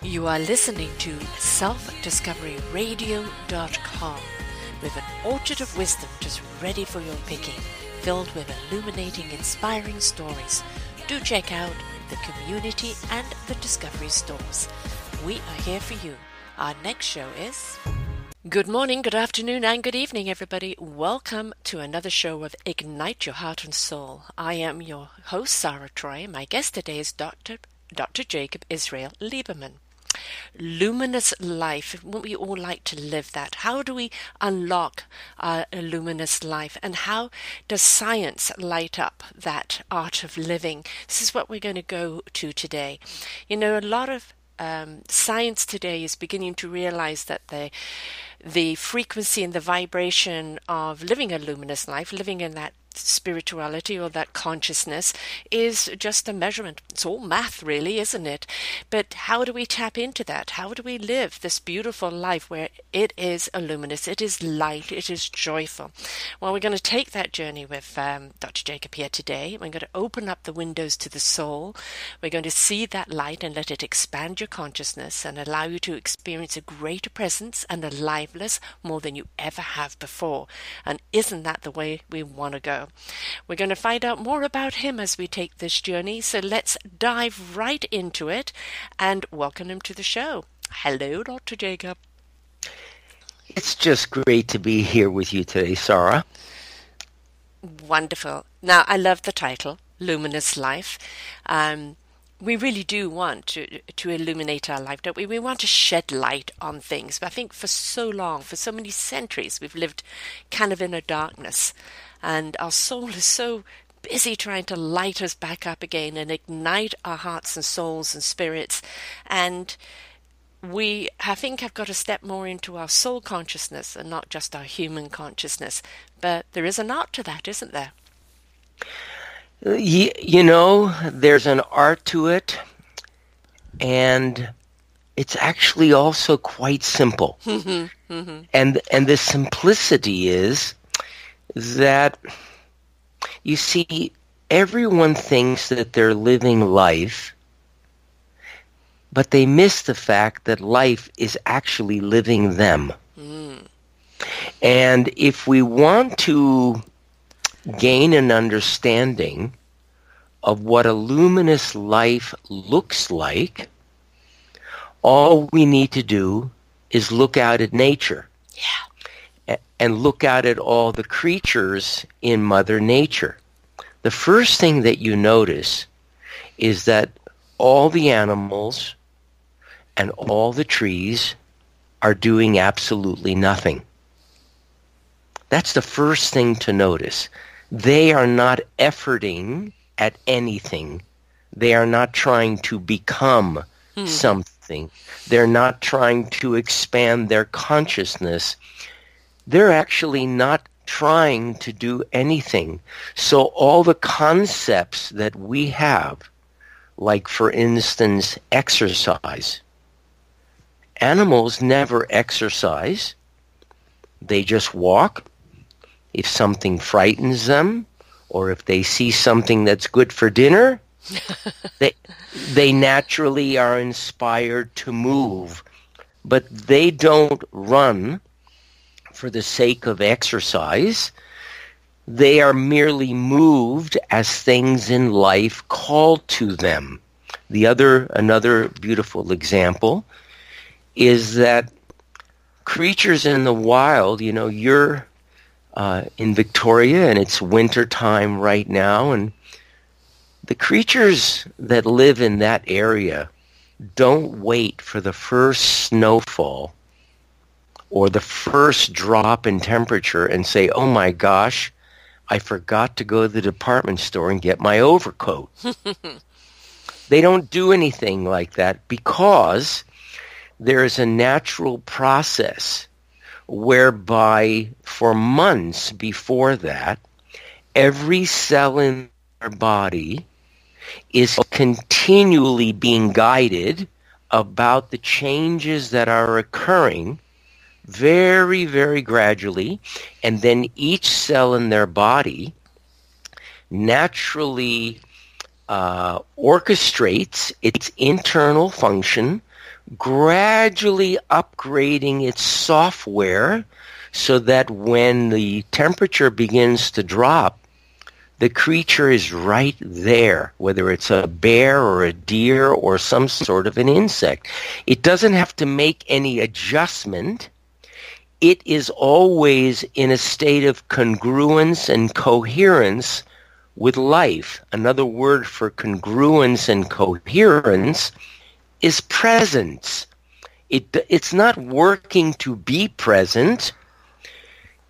You are listening to selfdiscoveryradio.com with an orchard of wisdom just ready for your picking, filled with illuminating, inspiring stories. Do check out the community and the discovery stores. We are here for you. Our next show is. Good morning, good afternoon, and good evening, everybody. Welcome to another show of Ignite Your Heart and Soul. I am your host, Sarah Troy. My guest today is Dr. Dr. Jacob Israel Liberman luminous life. Wouldn't we all like to live that? How do we unlock our luminous life? And how does science light up that art of living? This is what we're going to go to today. You know, a lot of um, science today is beginning to realize that the the frequency and the vibration of living a luminous life, living in that spirituality or that consciousness is just a measurement. It's all math, really, isn't it? But how do we tap into that? How do we live this beautiful life where it is luminous, it is light, it is joyful? Well, we're going to take that journey with um, Dr. Jacob here today. We're going to open up the windows to the soul. We're going to see that light and let it expand your consciousness and allow you to experience a greater presence and aliveness more than you ever have before. And isn't that the way we want to go? We're going to find out more about him as we take this journey, so let's dive right into it and welcome him to the show. Hello, Dr. Jacob. It's just great to be here with you today, Sarah. Wonderful. Now, I love the title, Luminous Life. Um, we really do want to to illuminate our life, don't we? We want to shed light on things. But I think for so long, for so many centuries, we've lived kind of in a darkness and our soul is so busy trying to light us back up again and ignite our hearts and souls and spirits. And we, I think, have got to step more into our soul consciousness and not just our human consciousness. But there is an art to that, isn't there? You, you know, there's an art to it, and it's actually also quite simple. Mm-hmm, mm-hmm. And and the simplicity is that you see, everyone thinks that they're living life, but they miss the fact that life is actually living them. Mm. And if we want to gain an understanding of what a luminous life looks like, all we need to do is look out at nature. Yeah and look out at all the creatures in Mother Nature. The first thing that you notice is that all the animals and all the trees are doing absolutely nothing. That's the first thing to notice. They are not efforting at anything. They are not trying to become hmm. something. They're not trying to expand their consciousness they're actually not trying to do anything. So all the concepts that we have, like for instance, exercise, animals never exercise. They just walk. If something frightens them, or if they see something that's good for dinner, they, they naturally are inspired to move. But they don't run for the sake of exercise. They are merely moved as things in life call to them. The other, another beautiful example is that creatures in the wild, you know, you're uh, in Victoria and it's winter time right now, and the creatures that live in that area don't wait for the first snowfall or the first drop in temperature and say, oh my gosh, I forgot to go to the department store and get my overcoat. they don't do anything like that because there is a natural process whereby for months before that, every cell in our body is continually being guided about the changes that are occurring very, very gradually, and then each cell in their body naturally uh, orchestrates its internal function gradually upgrading its software so that when the temperature begins to drop, the creature is right there, whether it's a bear or a deer or some sort of an insect. It doesn't have to make any adjustment. It is always in a state of congruence and coherence with life. Another word for congruence and coherence is presence. It, it's not working to be present.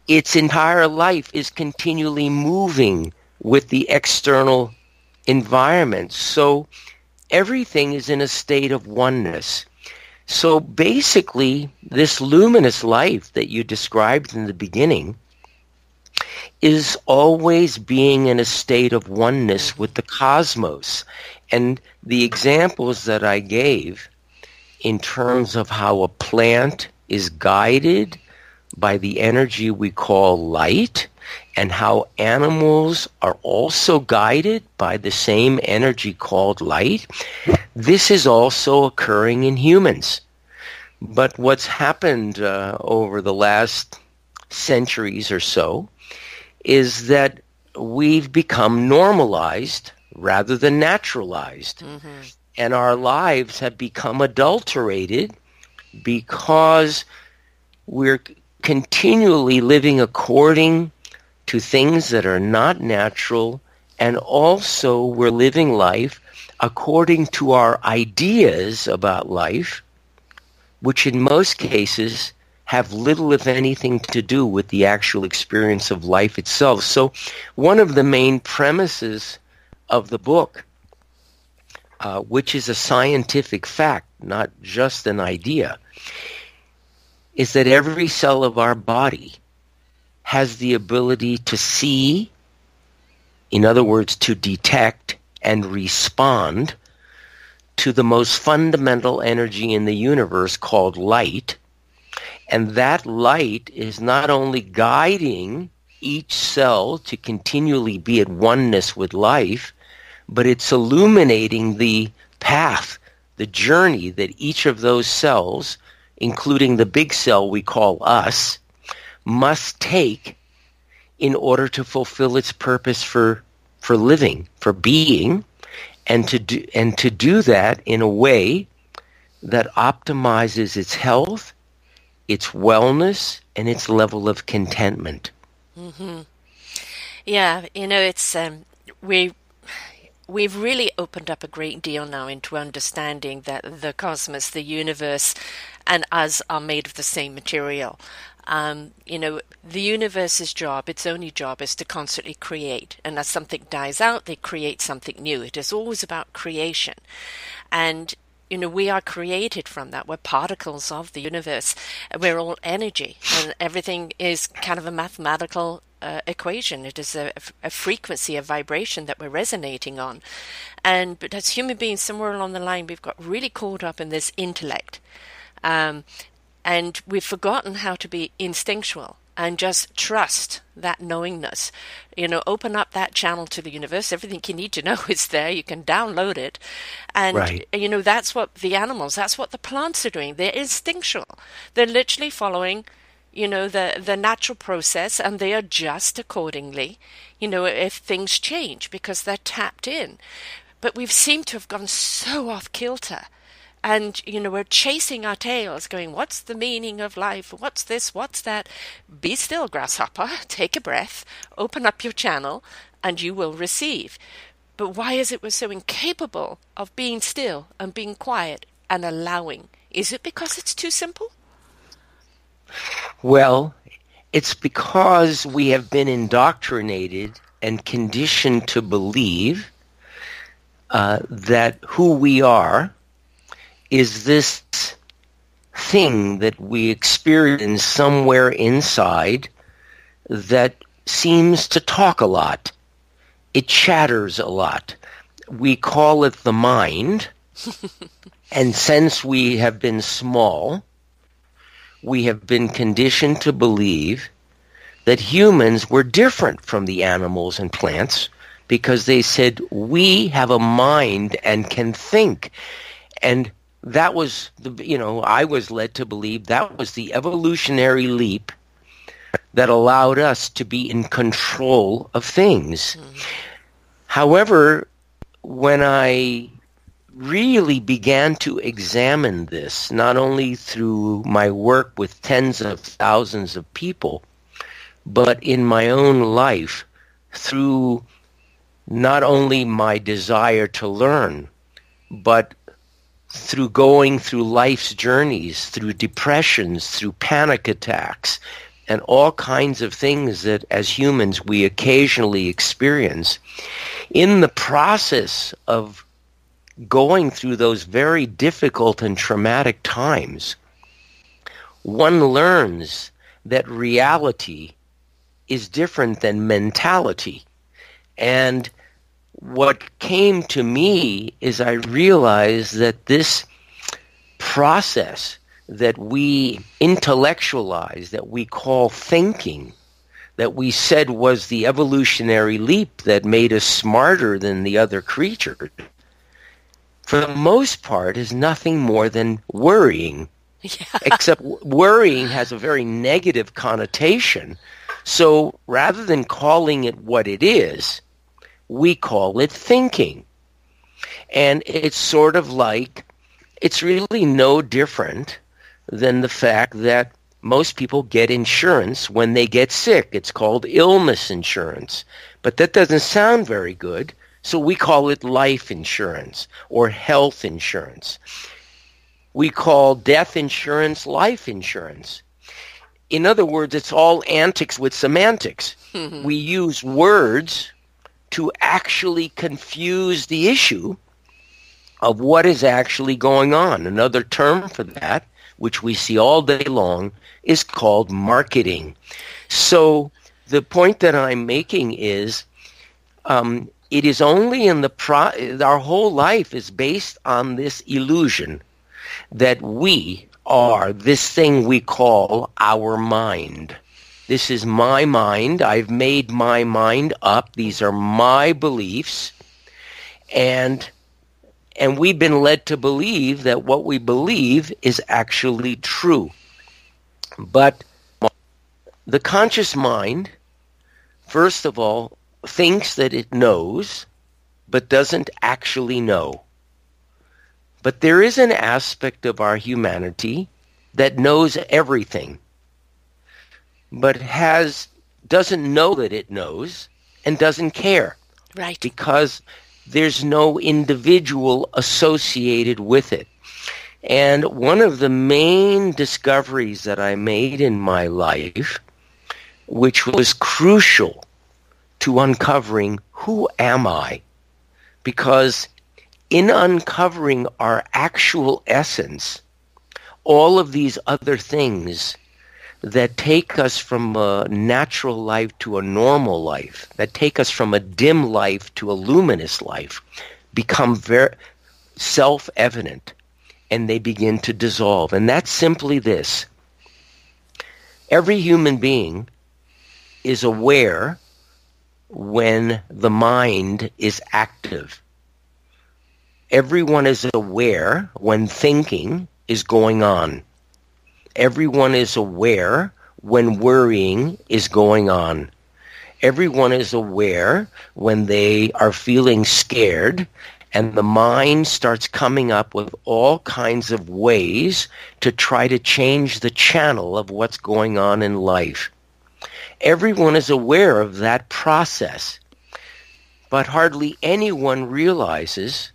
Its entire life is continually moving with the external environment. So everything is in a state of oneness. So basically, this luminous life that you described in the beginning is always being in a state of oneness mm-hmm. with the cosmos. And the examples that I gave in terms of how a plant is guided by the energy we call light and how animals are also guided by the same energy called light, this is also occurring in humans. But what's happened uh, over the last centuries or so is that we've become normalized rather than naturalized. Mm-hmm. And our lives have become adulterated because we're continually living according to things that are not natural, and also we're living life according to our ideas about life, which in most cases have little, if anything, to do with the actual experience of life itself. So, one of the main premises of the book, uh, which is a scientific fact, not just an idea, is that every cell of our body has the ability to see, in other words, to detect and respond to the most fundamental energy in the universe called light. And that light is not only guiding each cell to continually be at oneness with life, but it's illuminating the path, the journey that each of those cells, including the big cell we call us, must take in order to fulfill its purpose for for living, for being, and to do and to do that in a way that optimizes its health, its wellness, and its level of contentment. Mm-hmm. Yeah, you know, it's um, we we've really opened up a great deal now into understanding that the cosmos, the universe, and us are made of the same material. Um, you know, the universe's job, its only job, is to constantly create. And as something dies out, they create something new. It is always about creation. And you know, we are created from that. We're particles of the universe. We're all energy, and everything is kind of a mathematical uh, equation. It is a, a, frequency, a vibration that we're resonating on. And but as human beings, somewhere along the line, we've got really caught up in this intellect. Um, and we've forgotten how to be instinctual and just trust that knowingness. You know, open up that channel to the universe. Everything you need to know is there. You can download it. And, right. you know, that's what the animals, that's what the plants are doing. They're instinctual. They're literally following, you know, the, the natural process and they adjust accordingly, you know, if things change because they're tapped in. But we've seemed to have gone so off kilter and you know we're chasing our tails going what's the meaning of life? What's this? What's that? Be still grasshopper. Take a breath. Open up your channel and you will receive. But why is it we're so incapable of being still and being quiet and allowing? Is it because it's too simple? Well it's because we have been indoctrinated and conditioned to believe uh, that who we are is this thing that we experience somewhere inside that seems to talk a lot. It chatters a lot. We call it the mind. and since we have been small, we have been conditioned to believe that humans were different from the animals and plants because they said we have a mind and can think. And that was the you know I was led to believe that was the evolutionary leap that allowed us to be in control of things. Mm. However, when I really began to examine this, not only through my work with tens of thousands of people, but in my own life through not only my desire to learn, but through going through life's journeys, through depressions, through panic attacks, and all kinds of things that as humans we occasionally experience. In the process of going through those very difficult and traumatic times, one learns that reality is different than mentality. And what came to me is I realized that this process that we intellectualize, that we call thinking, that we said was the evolutionary leap that made us smarter than the other creatures, for the most part is nothing more than worrying. Yeah. Except worrying has a very negative connotation. So rather than calling it what it is, we call it thinking. And it's sort of like, it's really no different than the fact that most people get insurance when they get sick. It's called illness insurance. But that doesn't sound very good, so we call it life insurance or health insurance. We call death insurance life insurance. In other words, it's all antics with semantics. we use words to actually confuse the issue of what is actually going on. Another term for that, which we see all day long, is called marketing. So the point that I'm making is um, it is only in the pro- our whole life is based on this illusion that we are this thing we call our mind. This is my mind. I've made my mind up. These are my beliefs. And and we've been led to believe that what we believe is actually true. But the conscious mind, first of all, thinks that it knows, but doesn't actually know. But there is an aspect of our humanity that knows everything but has doesn't know that it knows and doesn't care. Right. Because there's no individual associated with it. And one of the main discoveries that I made in my life, which was crucial to uncovering who am I? Because in uncovering our actual essence, all of these other things that take us from a natural life to a normal life, that take us from a dim life to a luminous life, become very self-evident and they begin to dissolve. And that's simply this. Every human being is aware when the mind is active. Everyone is aware when thinking is going on everyone is aware when worrying is going on. Everyone is aware when they are feeling scared and the mind starts coming up with all kinds of ways to try to change the channel of what's going on in life. Everyone is aware of that process, but hardly anyone realizes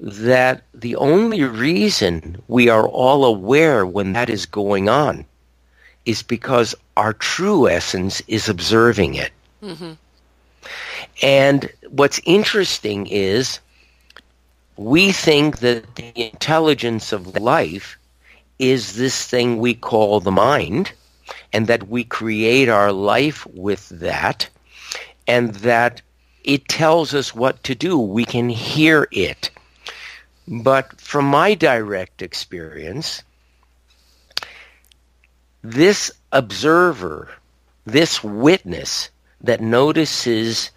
that the only reason we are all aware when that is going on is because our true essence is observing it. Mm-hmm. And what's interesting is we think that the intelligence of life is this thing we call the mind, and that we create our life with that, and that it tells us what to do. We can hear it. But from my direct experience, this observer, this witness that notices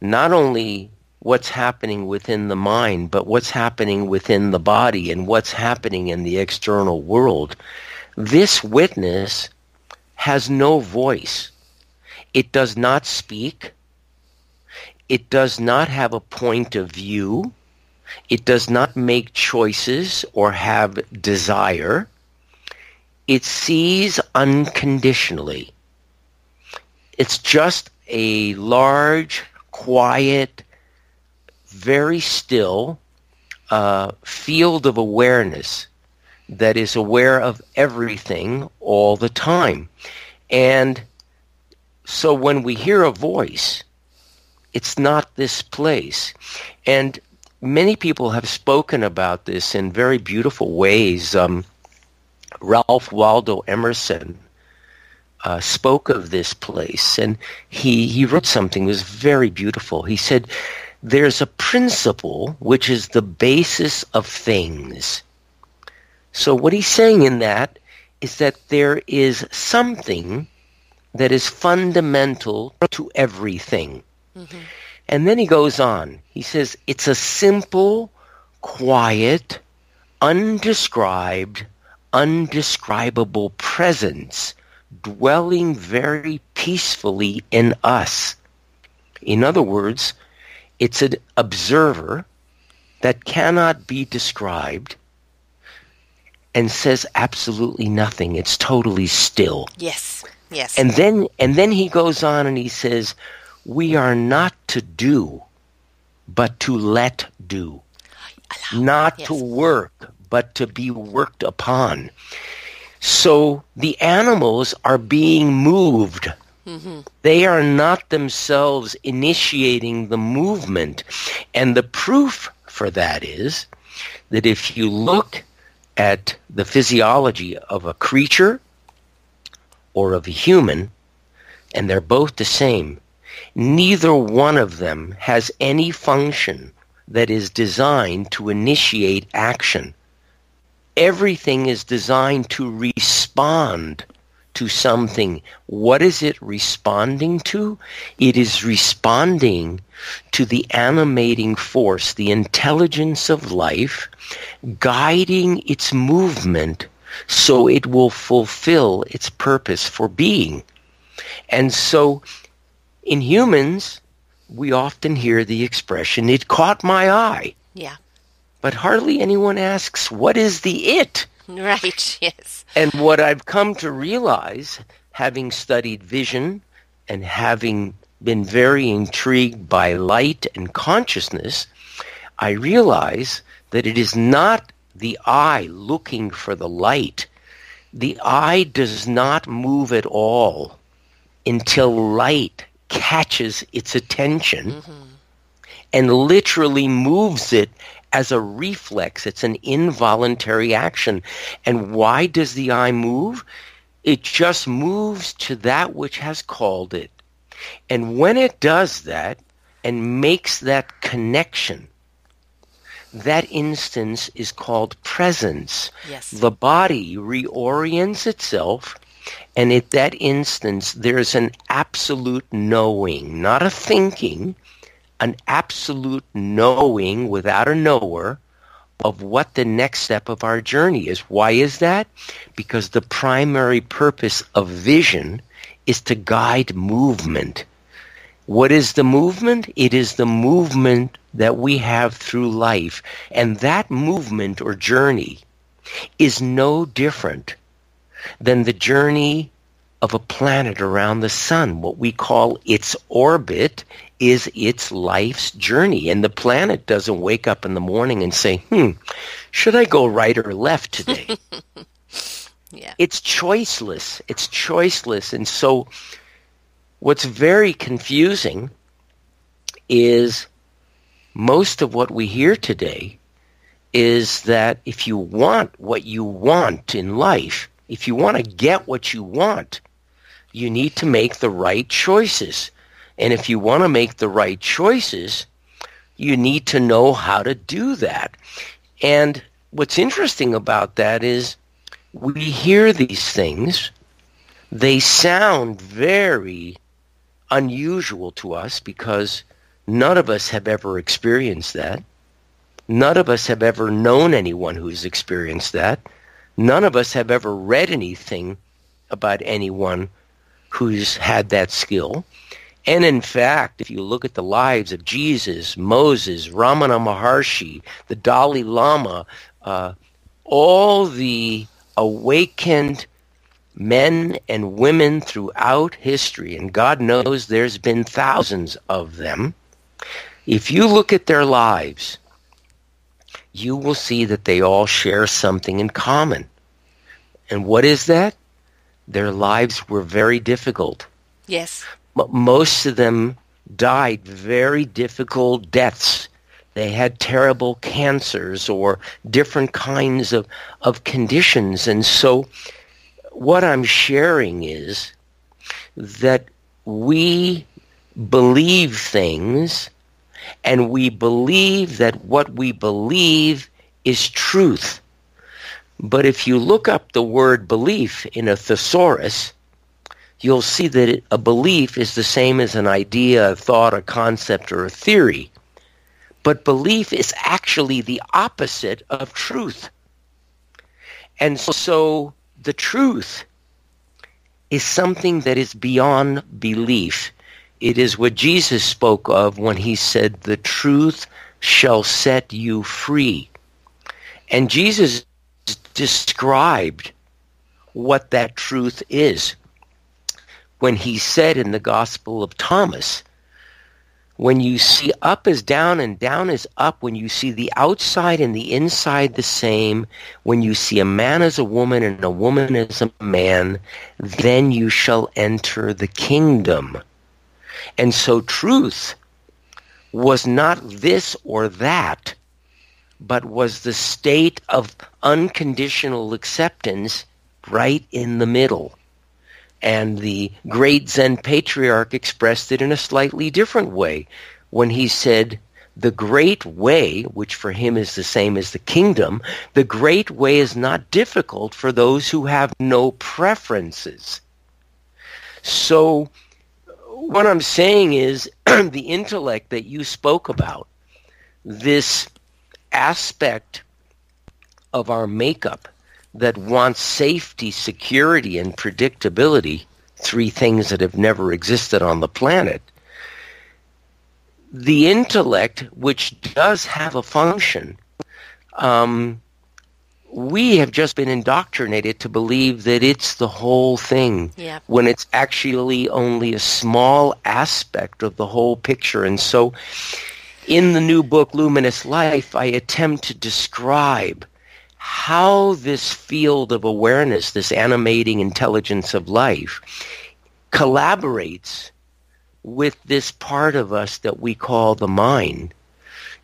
not only what's happening within the mind, but what's happening within the body and what's happening in the external world. This witness has no voice. It does not speak. It does not have a point of view. It does not make choices or have desire. It sees unconditionally. It's just a large, quiet, very still uh, field of awareness that is aware of everything all the time. And so when we hear a voice, it's not this place. And many people have spoken about this in very beautiful ways. Um, Ralph Waldo Emerson uh, spoke of this place, and he, he wrote something that was very beautiful. He said, There's a principle which is the basis of things. So, what he's saying in that is that there is something that is fundamental to everything. Mm-hmm. And then he goes on. He says, It's a simple, quiet, undescribed, undescribable presence dwelling very peacefully in us. In other words, it's an observer that cannot be described and says absolutely nothing. It's totally still. Yes. Yes. And then and then he goes on and he says, "We are not to do, but to let do. Allow. Not yes. to work, but to be worked upon." So the animals are being moved. Mm-hmm. They are not themselves initiating the movement. And the proof for that is that if you look at the physiology of a creature or of a human, and they're both the same, neither one of them has any function that is designed to initiate action everything is designed to respond to something. What is it responding to? It is responding to the animating force, the intelligence of life, guiding its movement so it will fulfill its purpose for being. And so in humans, we often hear the expression, it caught my eye. Yeah but hardly anyone asks, what is the it? Right, yes. And what I've come to realize, having studied vision and having been very intrigued by light and consciousness, I realize that it is not the eye looking for the light. The eye does not move at all until light catches its attention mm-hmm. and literally moves it as a reflex. It's an involuntary action. And why does the eye move? It just moves to that which has called it. And when it does that and makes that connection, that instance is called presence. Yes. The body reorients itself, and at that instance, there's an absolute knowing, not a thinking, an absolute knowing without a knower of what the next step of our journey is. Why is that? Because the primary purpose of vision is to guide movement. What is the movement? It is the movement that we have through life. And that movement or journey is no different than the journey of a planet around the sun. What we call its orbit is its life's journey. And the planet doesn't wake up in the morning and say, hmm, should I go right or left today? yeah. It's choiceless. It's choiceless. And so what's very confusing is most of what we hear today is that if you want what you want in life, if you want to get what you want, you need to make the right choices. And if you want to make the right choices, you need to know how to do that. And what's interesting about that is we hear these things, they sound very unusual to us because None of us have ever experienced that. None of us have ever known anyone who's experienced that. None of us have ever read anything about anyone who's had that skill. And in fact, if you look at the lives of Jesus, Moses, Ramana Maharshi, the Dalai Lama, uh, all the awakened men and women throughout history, and God knows there's been thousands of them, if you look at their lives, you will see that they all share something in common. And what is that? Their lives were very difficult. Yes. M- most of them died very difficult deaths. They had terrible cancers or different kinds of, of conditions. And so what I'm sharing is that we believe things and we believe that what we believe is truth. But if you look up the word belief in a thesaurus, you'll see that it, a belief is the same as an idea, a thought, a concept, or a theory. But belief is actually the opposite of truth. And so the truth is something that is beyond belief. It is what Jesus spoke of when he said, The truth shall set you free. And Jesus described what that truth is when he said in the Gospel of Thomas, when you see up is down and down is up, when you see the outside and the inside the same, when you see a man as a woman and a woman as a man, then you shall enter the kingdom. And so truth was not this or that, but was the state of unconditional acceptance right in the middle. And the great Zen patriarch expressed it in a slightly different way when he said, the great way, which for him is the same as the kingdom, the great way is not difficult for those who have no preferences. So what I'm saying is the intellect that you spoke about, this aspect of our makeup that wants safety, security, and predictability, three things that have never existed on the planet, the intellect, which does have a function, um, we have just been indoctrinated to believe that it's the whole thing Yeah. when it's actually only a small aspect of the whole picture. And so in the new book, Luminous Life, I attempt to describe how this field of awareness, this animating intelligence of life, collaborates with this part of us that we call the mind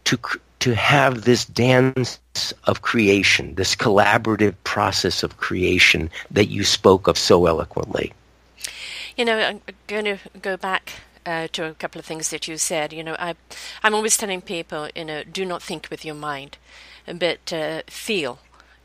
to to have this dance of creation, this collaborative process of creation that you spoke of so eloquently. You know, I'm going to go back uh, to a couple of things that you said. You know, I, I'm always telling people, you know, do not think with your mind, but uh, feel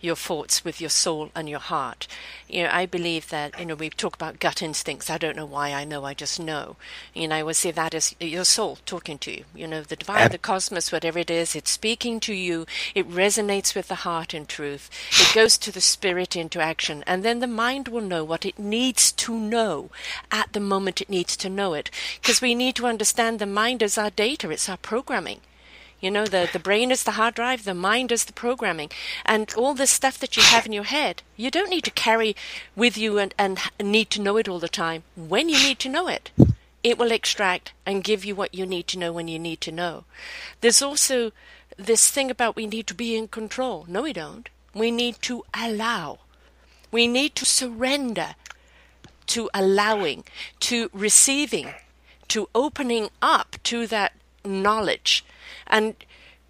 your thoughts with your soul and your heart. You know, I believe that, you know, we talk about gut instincts. I don't know why I know, I just know. You know, I would say that is your soul talking to you. You know, the divine, the cosmos, whatever it is, it's speaking to you. It resonates with the heart in truth. It goes to the spirit into action. And then the mind will know what it needs to know at the moment it needs to know it. Because we need to understand the mind is our data, it's our programming. You know, the, the brain is the hard drive, the mind is the programming. And all this stuff that you have in your head, you don't need to carry with you and, and need to know it all the time. When you need to know it, it will extract and give you what you need to know when you need to know. There's also this thing about we need to be in control. No, we don't. We need to allow. We need to surrender to allowing, to receiving, to opening up to that knowledge. And,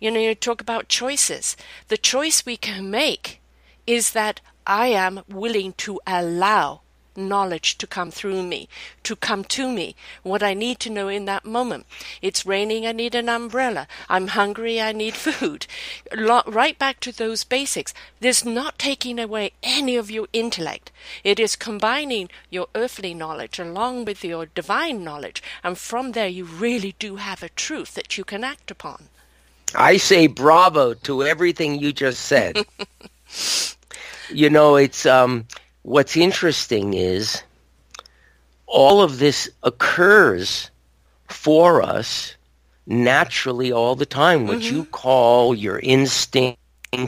you know, you talk about choices. The choice we can make is that I am willing to allow knowledge to come through me, to come to me, what I need to know in that moment. It's raining, I need an umbrella. I'm hungry, I need food. Right back to those basics. There's not taking away any of your intellect. It is combining your earthly knowledge along with your divine knowledge, and from there you really do have a truth that you can act upon. I say bravo to everything you just said. you know, it's um, what's interesting is all of this occurs for us naturally all the time. What mm-hmm. you call your instinct,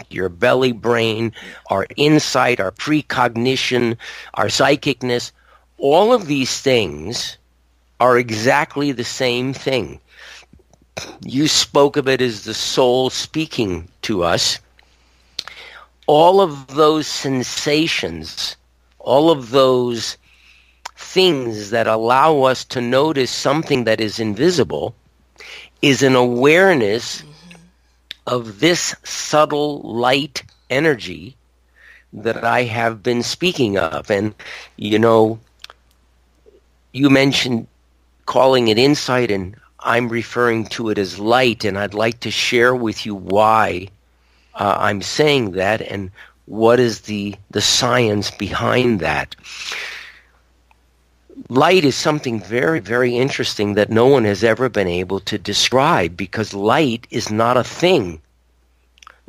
your belly brain, our insight, our precognition, our psychicness, all of these things are exactly the same thing. You spoke of it as the soul speaking to us. All of those sensations, all of those things that allow us to notice something that is invisible is an awareness mm-hmm. of this subtle light energy that I have been speaking of. And, you know, you mentioned calling it insight, and I'm referring to it as light, and I'd like to share with you why uh, I'm saying that and what is the, the science behind that. Light is something very, very interesting that no one has ever been able to describe because light is not a thing.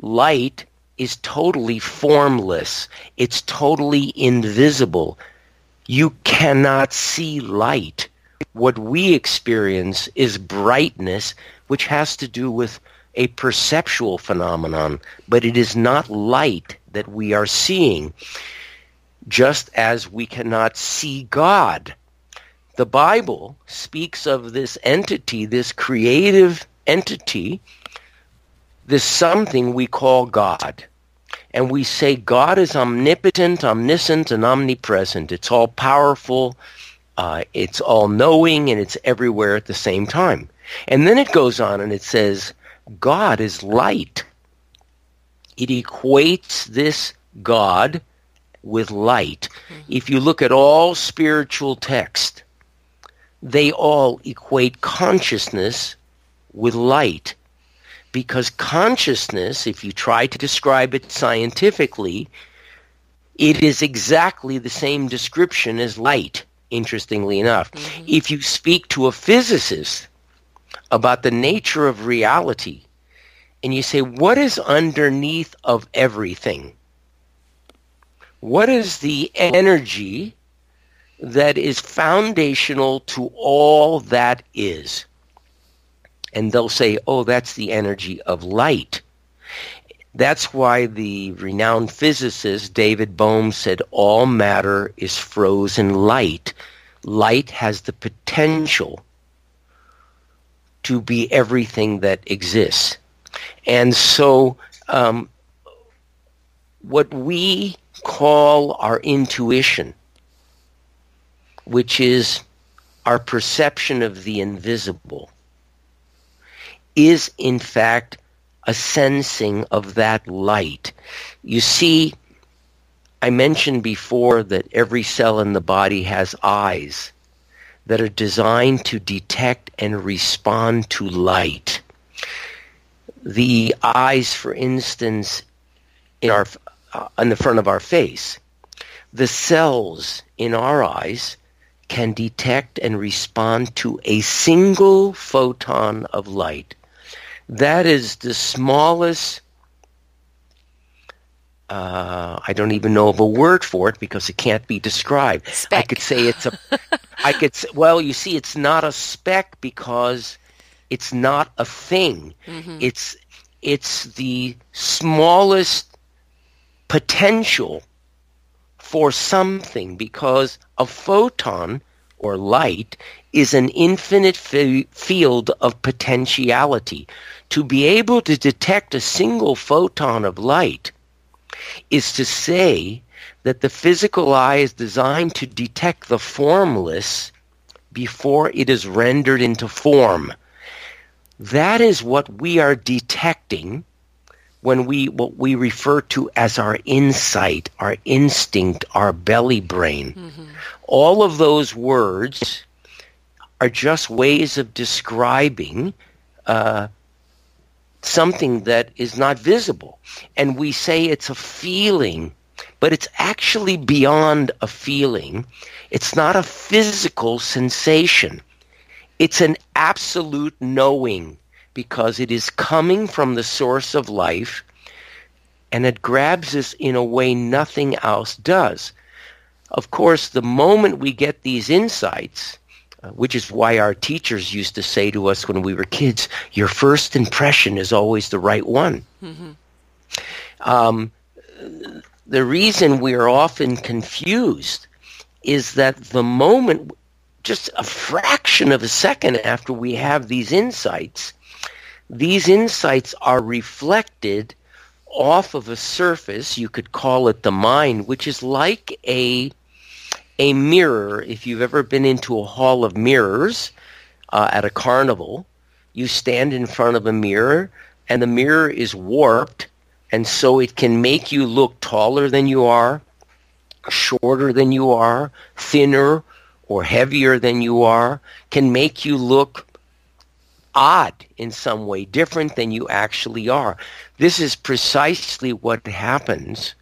Light is totally formless. It's totally invisible. You cannot see light what we experience is brightness, which has to do with a perceptual phenomenon, but it is not light that we are seeing, just as we cannot see God. The Bible speaks of this entity, this creative entity, this something we call God. And we say God is omnipotent, omniscient, and omnipresent. It's all powerful, uh, it's all knowing and it's everywhere at the same time. And then it goes on and it says, God is light. It equates this God with light. Mm-hmm. If you look at all spiritual text, they all equate consciousness with light. Because consciousness, if you try to describe it scientifically, it is exactly the same description as light interestingly enough. Mm-hmm. If you speak to a physicist about the nature of reality and you say, what is underneath of everything? What is the energy that is foundational to all that is? And they'll say, oh, that's the energy of light. That's why the renowned physicist David Bohm said all matter is frozen light. Light has the potential to be everything that exists. And so um, what we call our intuition, which is our perception of the invisible, is in fact a sensing of that light. You see, I mentioned before that every cell in the body has eyes that are designed to detect and respond to light. The eyes, for instance, in our uh, in the front of our face, the cells in our eyes can detect and respond to a single photon of light. That is the smallest. Uh, I don't even know of a word for it because it can't be described. Speck. I could say it's a. I could say, well, you see, it's not a speck because it's not a thing. Mm-hmm. It's it's the smallest potential for something because a photon or light is an infinite f- field of potentiality to be able to detect a single photon of light is to say that the physical eye is designed to detect the formless before it is rendered into form. That is what we are detecting when we what we refer to as our insight, our instinct, our belly brain. Mm-hmm. All of those words are just ways of describing uh, something that is not visible. And we say it's a feeling, but it's actually beyond a feeling. It's not a physical sensation. It's an absolute knowing because it is coming from the source of life and it grabs us in a way nothing else does. Of course, the moment we get these insights, which is why our teachers used to say to us when we were kids, your first impression is always the right one. Mm-hmm. Um, the reason we are often confused is that the moment, just a fraction of a second after we have these insights, these insights are reflected off of a surface, you could call it the mind, which is like a a mirror. If you've ever been into a hall of mirrors uh, at a carnival, you stand in front of a mirror, and the mirror is warped, and so it can make you look taller than you are, shorter than you are, thinner or heavier than you are, can make you look odd in some way, different than you actually are. This is precisely what happens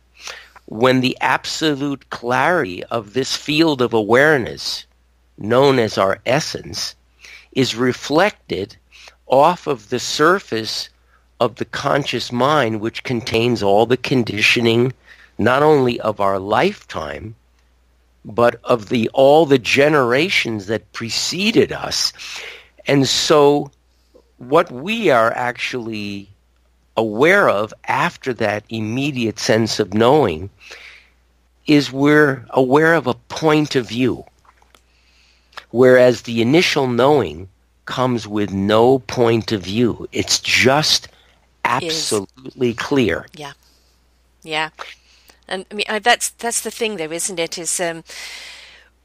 when the absolute clarity of this field of awareness, known as our essence, is reflected off of the surface of the conscious mind, which contains all the conditioning, not only of our lifetime, but of the all the generations that preceded us. And so what we are actually aware of after that immediate sense of knowing is we're aware of a point of view. Whereas the initial knowing comes with no point of view. It's just absolutely is. clear. Yeah. Yeah. And I mean that's that's the thing though, isn't it? Is um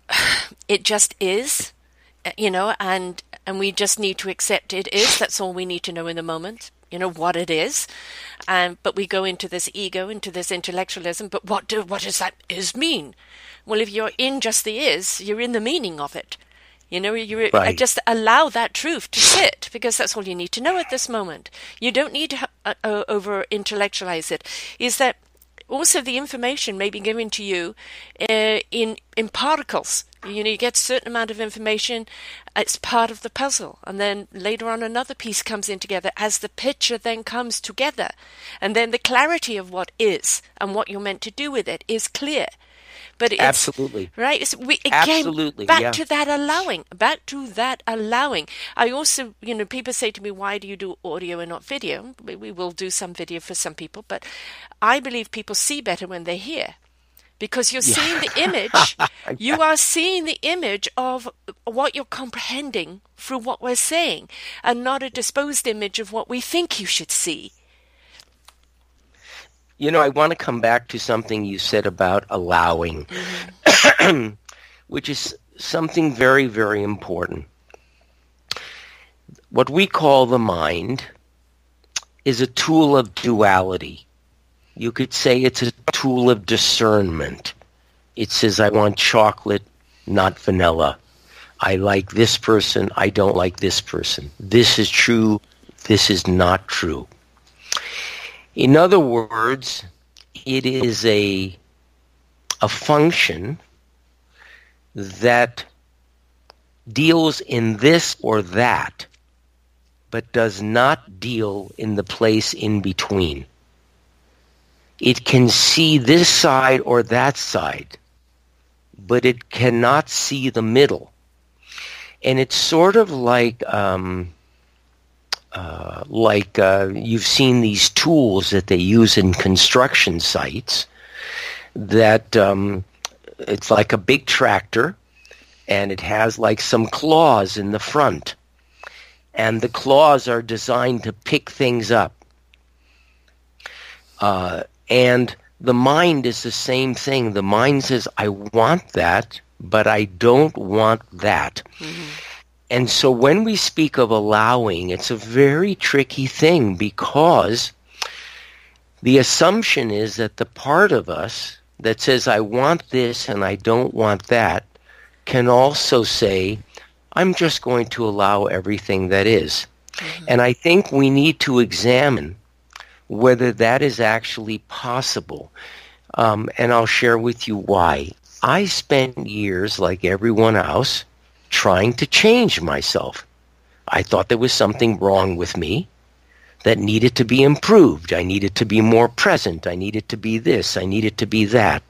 it just is you know, and and we just need to accept it is. That's all we need to know in the moment. You know what it is, um, but we go into this ego, into this intellectualism. But what do what does that is mean? Well, if you're in just the is, you're in the meaning of it. You know, you right. just allow that truth to sit because that's all you need to know at this moment. You don't need to uh, uh, over intellectualize it. Is that also the information may be given to you uh, in in particles you know, you get a certain amount of information, it's part of the puzzle. And then later on, another piece comes in together as the picture then comes together. And then the clarity of what is and what you're meant to do with it is clear. But it's, absolutely right. It's, we, again, absolutely back yeah. to that allowing, back to that allowing. I also, you know, people say to me, "Why do you do audio and not video?" We will do some video for some people, but I believe people see better when they hear because you're seeing the image. you are seeing the image of what you're comprehending through what we're saying, and not a disposed image of what we think you should see. You know, I want to come back to something you said about allowing, mm-hmm. which is something very, very important. What we call the mind is a tool of duality. You could say it's a tool of discernment. It says, I want chocolate, not vanilla. I like this person, I don't like this person. This is true, this is not true. In other words, it is a, a function that deals in this or that, but does not deal in the place in between. It can see this side or that side, but it cannot see the middle. And it's sort of like um, uh, like uh, you've seen these tools that they use in construction sites. That um, it's like a big tractor, and it has like some claws in the front, and the claws are designed to pick things up. Uh, and the mind is the same thing. The mind says, I want that, but I don't want that. Mm-hmm. And so when we speak of allowing, it's a very tricky thing because The assumption is that the part of us that says, I want this and I don't want that, can also say, I'm just going to allow everything that is. Mm-hmm. And I think we need to examine whether that is actually possible. Um, and I'll share with you why. I spent years, like everyone else, trying to change myself. I thought there was something wrong with me that needed to be improved. I needed to be more present. I needed to be this. I needed to be that.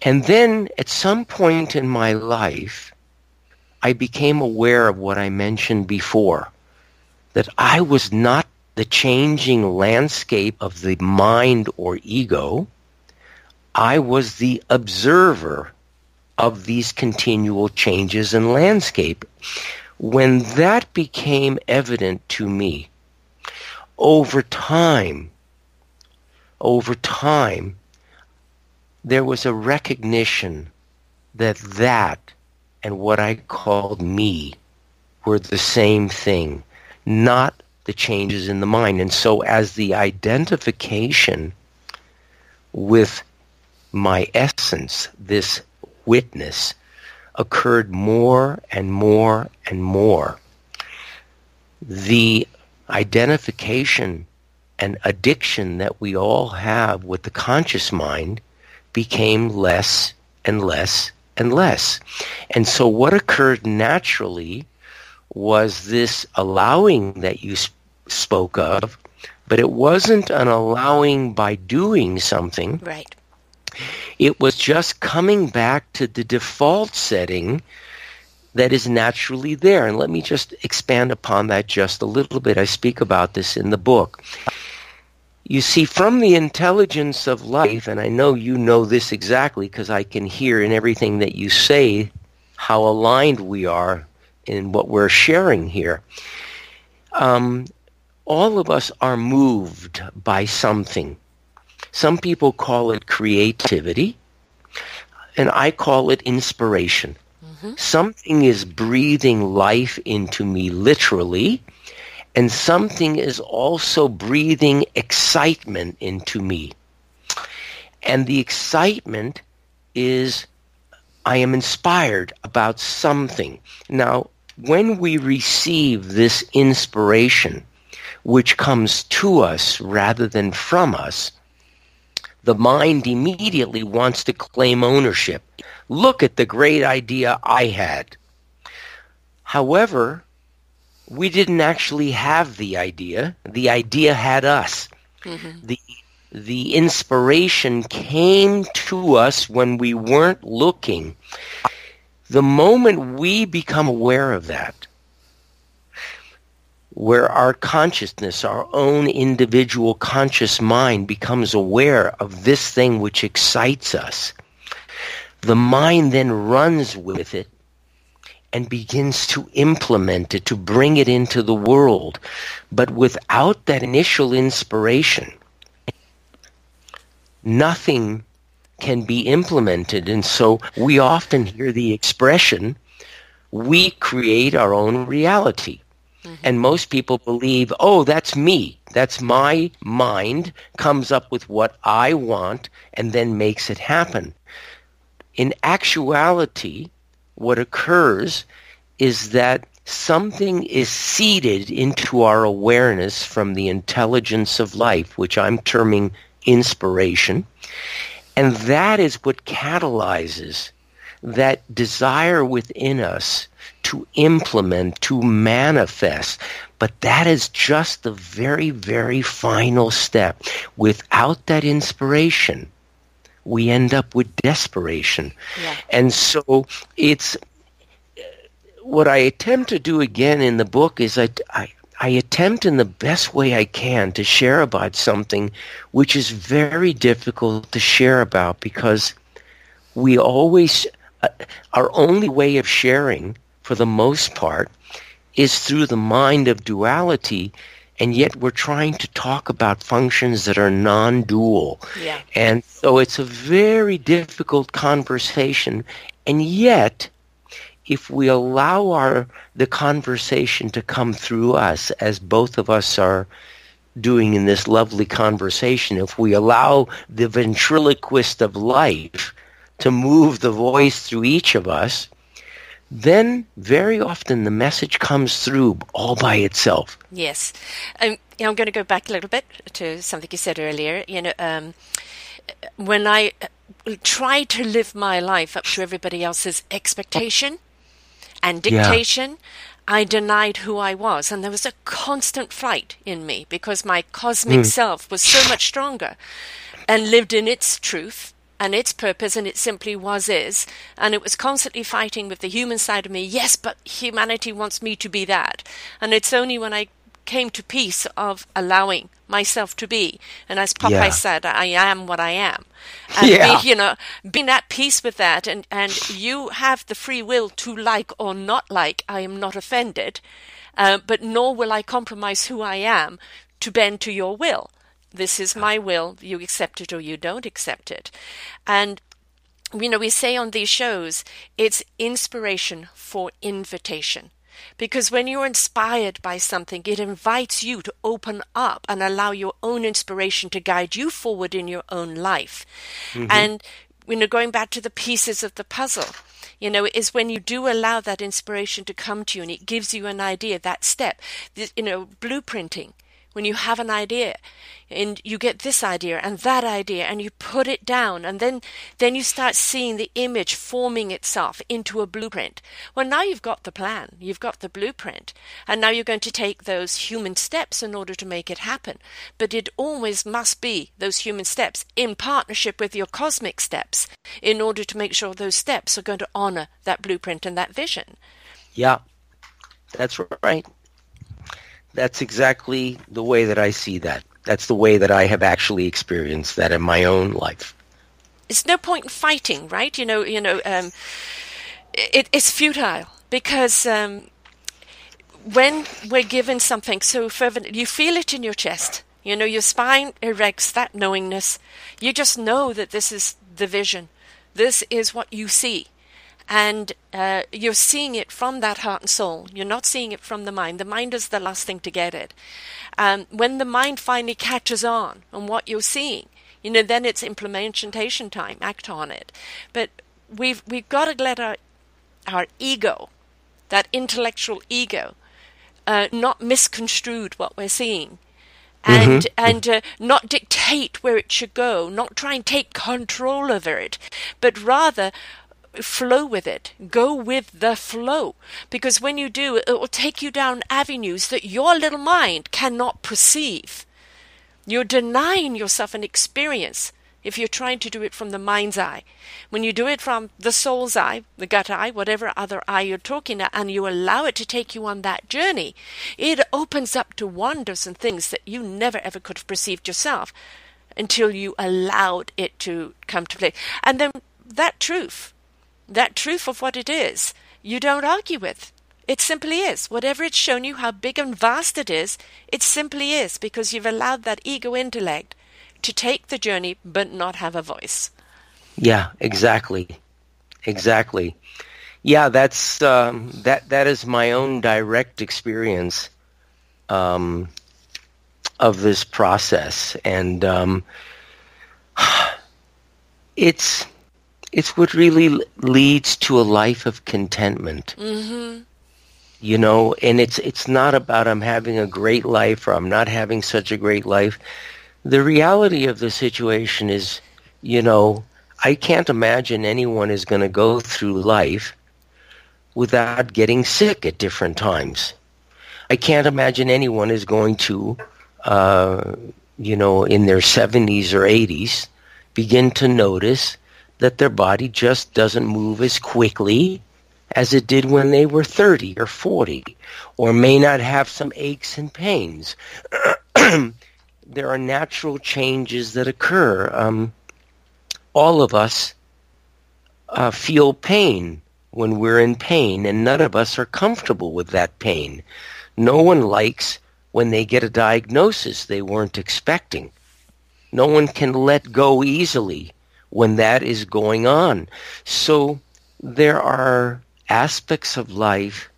And then at some point in my life, I became aware of what I mentioned before that I was not the changing landscape of the mind or ego. I was the observer of these continual changes in landscape. When that became evident to me, over time, over time, there was a recognition that that and what I called me were the same thing, not the changes in the mind. And so as the identification with my essence, this witness, occurred more and more and more, the identification and addiction that we all have with the conscious mind became less and less and less. And so what occurred naturally was this allowing that you sp- spoke of, but it wasn't an allowing by doing something. Right. It was just coming back to the default setting that is naturally there. And let me just expand upon that just a little bit. I speak about this in the book. You see, from the intelligence of life, and I know you know this exactly because I can hear in everything that you say how aligned we are in what we're sharing here. Um, all of us are moved by something. Some people call it creativity, and I call it inspiration. Mm-hmm. Something is breathing life into me literally, and something is also breathing excitement into me. And the excitement is I am inspired about something. Now, when we receive this inspiration, which comes to us rather than from us, the mind immediately wants to claim ownership. Look at the great idea I had. However, we didn't actually have the idea. The idea had us. Mm-hmm. The the inspiration came to us when we weren't looking. The moment we become aware of that, where our consciousness, our own individual conscious mind becomes aware of this thing which excites us, the mind then runs with it and begins to implement it, to bring it into the world. But without that initial inspiration, nothing can be implemented. And so we often hear the expression, we create our own reality. Mm-hmm. And most people believe, oh, that's me. That's my mind comes up with what I want and then makes it happen. In actuality, what occurs is that something is seeded into our awareness from the intelligence of life, which I'm terming inspiration. And that is what catalyzes that desire within us to implement, to manifest. But that is just the very, very final step. Without that inspiration, we end up with desperation. Yeah. And so it's what I attempt to do again in the book is I, I, I attempt in the best way I can to share about something which is very difficult to share about because we always, uh, our only way of sharing for the most part is through the mind of duality and yet we're trying to talk about functions that are non-dual. Yeah. And so it's a very difficult conversation, and yet if we allow our the conversation to come through us as both of us are doing in this lovely conversation, if we allow the ventriloquist of life to move the voice through each of us, then very often the message comes through all by itself. Yes. Um, I'm going to go back a little bit to something you said earlier. You know, um, when I uh, try to live my life up to everybody else's expectation and dictation, yeah. I denied who I was. And there was a constant fight in me because my cosmic mm. self was so much stronger and lived in its truth and its purpose, and it simply was is. And it was constantly fighting with the human side of me. Yes, but humanity wants me to be that. And it's only when I came to peace of allowing myself to be. And as Popeye yeah. said, I am what I am. And yeah. Be, you know, being at peace with that and, and you have the free will to like or not like, I am not offended. Uh, but nor will I compromise who I am to bend to your will. This is my will. You accept it or you don't accept it. And you know, we say on these shows, it's inspiration for invitation. Because when you're inspired by something, it invites you to open up and allow your own inspiration to guide you forward in your own life. Mm-hmm. And, you know, going back to the pieces of the puzzle, you know, is when you do allow that inspiration to come to you and it gives you an idea, that step, you know, blueprinting when you have an idea and you get this idea and that idea and you put it down and then then you start seeing the image forming itself into a blueprint. Well now you've got the plan. You've got the blueprint. And now you're going to take those human steps in order to make it happen. But it always must be those human steps in partnership with your cosmic steps in order to make sure those steps are going to honor that blueprint and that vision. Yeah that's right that's exactly the way that I see that. That's the way that I have actually experienced that in my own life. It's no point in fighting, right? You know, you know, um, it, it's futile because um, when we're given something so fervent, you feel it in your chest. You know, your spine erects that knowingness. You just know that this is the vision. This is what you see and uh, you're seeing it from that heart and soul. You're not seeing it from the mind. The mind is the last thing to get it. Um, when the mind finally catches on on what you're seeing, you know, then it's implementation time. Act on it. But we've we've got to let our our ego, that intellectual ego, uh, not misconstrued what we're seeing and mm-hmm. and uh, not dictate where it should go, not try and take control over it, but rather flow with it. Go with the flow. Because when you do, it will take you down avenues that your little mind cannot perceive. You're denying yourself an experience if you're trying to do it from the mind's eye. When you do it from the soul's eye, the gut eye, whatever other eye you're talking at, and you allow it to take you on that journey, it opens up to wonders and things that you never ever could have perceived yourself until you allowed it to come to play. And then that truth that truth of what it is, you don't argue with. It simply is. Whatever it's shown you, how big and vast it is, it simply is because you've allowed that ego intellect to take the journey but not have a voice. Yeah, exactly. Exactly. Yeah, that's um, that. That is my own direct experience um, of this process, and um, it's it's what really leads to a life of contentment. Mm-hmm. You know, and it's it's not about I'm having a great life or I'm not having such a great life. The reality of the situation is, you know, I can't imagine anyone is going to go through life without getting sick at different times. I can't imagine anyone is going to, uh, you know, in their 70s or 80s, begin to notice that their body just doesn't move as quickly as it did when they were 30 or 40, or may not have some aches and pains. there are natural changes that occur. Um, all of us uh, feel pain when we're in pain, and none of us are comfortable with that pain. No one likes when they get a diagnosis they weren't expecting. No one can let go easily when that is going on. So there are aspects of life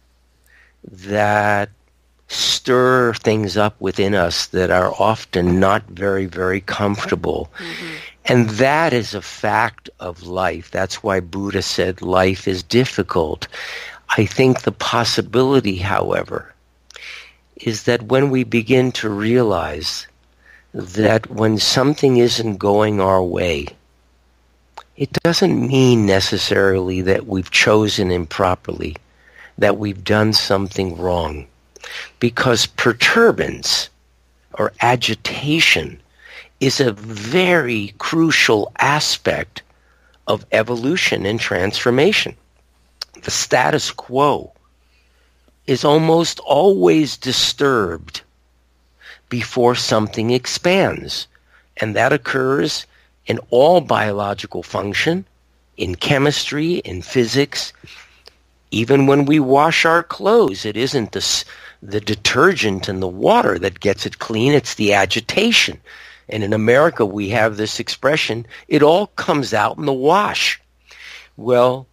that stir things up within us that are often not very, very comfortable. Mm-hmm. And that is a fact of life. That's why Buddha said life is difficult. I think the possibility, however, is that when we begin to realize that when something isn't going our way, it doesn't mean necessarily that we've chosen improperly, that we've done something wrong. Because perturbance or agitation is a very crucial aspect of evolution and transformation. The status quo is almost always disturbed before something expands. And that occurs in all biological function, in chemistry, in physics. Even when we wash our clothes, it isn't the, the detergent and the water that gets it clean, it's the agitation. And in America, we have this expression, it all comes out in the wash. Well,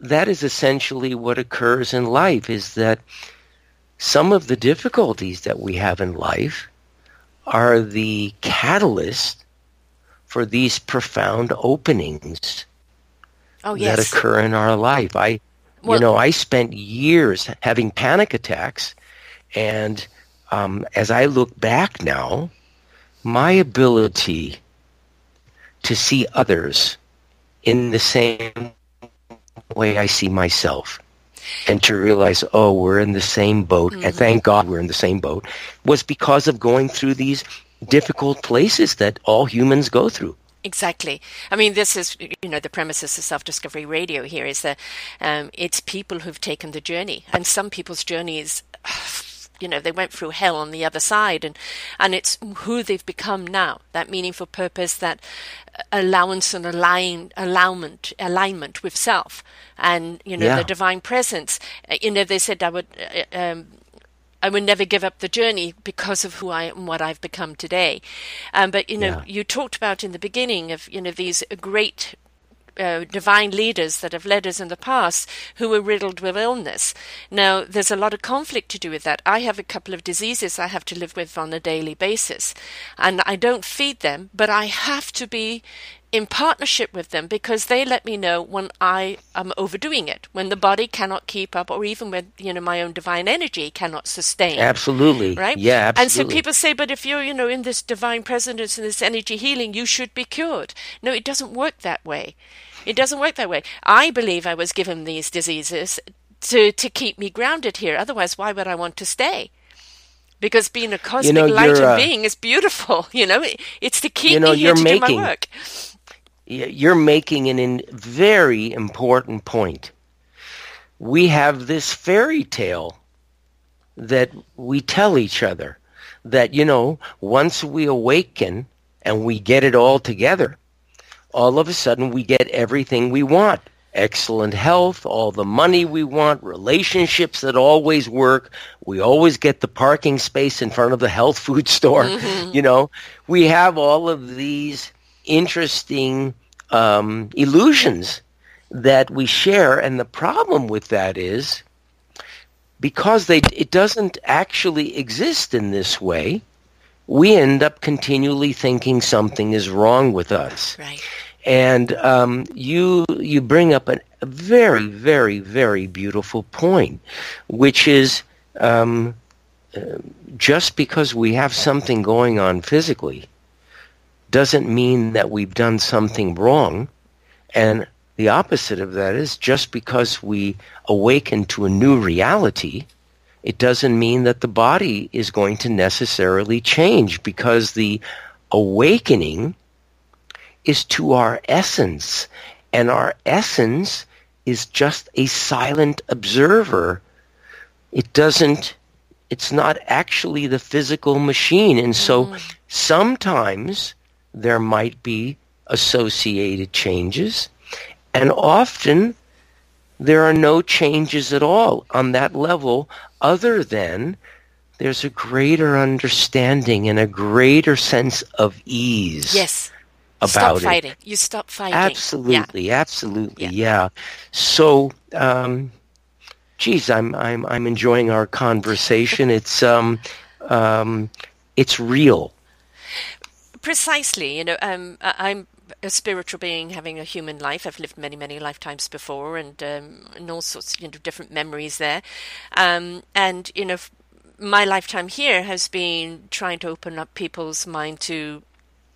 that is essentially what occurs in life is that some of the difficulties that we have in life are the catalyst for these profound openings oh, yes. that occur in our life. I well, you know, I spent years having panic attacks and um, as I look back now, my ability to see others in the same way I see myself and to realize, oh, we're in the same boat, mm-hmm. and thank God we're in the same boat, was because of going through these difficult places that all humans go through. Exactly. I mean, this is, you know, the premises of Self Discovery Radio here is that um, it's people who've taken the journey, and some people's journey is you know they went through hell on the other side and and it's who they've become now that meaningful purpose that allowance and align alignment alignment with self and you know yeah. the divine presence uh, you know they said i would uh, um, I would never give up the journey because of who I am and what I've become today. Um, but you know, yeah. you talked about in the beginning of you know these great uh, divine leaders that have led us in the past who were riddled with illness. Now, there's a lot of conflict to do with that. I have a couple of diseases I have to live with on a daily basis, and I don't feed them, but I have to be in partnership with them because they let me know when I am overdoing it, when the body cannot keep up, or even when you know my own divine energy cannot sustain. Absolutely, right? Yeah, absolutely. And so people say, but if you're you know in this divine presence and this energy healing, you should be cured. No, it doesn't work that way. It doesn't work that way. I believe I was given these diseases to, to keep me grounded here. Otherwise, why would I want to stay? Because being a cosmic you know, light uh, being is beautiful. You know, it's to keep you know, me here to making, do my work. You're making an in very important point. We have this fairy tale that we tell each other that, you know, once we awaken and we get it all together, all of a sudden we get everything we want excellent health, all the money we want, relationships that always work. We always get the parking space in front of the health food store. Mm-hmm. You know, we have all of these interesting um, illusions that we share, and the problem with that is because they it doesn't actually exist in this way. We end up continually thinking something is wrong with us. Right. And um, you you bring up an, a very very very beautiful point, which is um, uh, just because we have something going on physically doesn't mean that we've done something wrong, and the opposite of that is just because we awaken to a new reality, it doesn't mean that the body is going to necessarily change because the awakening is to our essence. And our essence is just a silent observer. It doesn't, it's not actually the physical machine. And so mm. sometimes there might be associated changes. And often there are no changes at all on that level other than there's a greater understanding and a greater sense of ease. Yes about stop fighting. it. You stop fighting. Absolutely, yeah. absolutely, yeah. yeah. So, um, geez, I'm I'm I'm enjoying our conversation. It's um, um, it's real. Precisely. You know, um, I'm a spiritual being having a human life. I've lived many, many lifetimes before, and um, and all sorts, you know, different memories there. Um, and you know, my lifetime here has been trying to open up people's mind to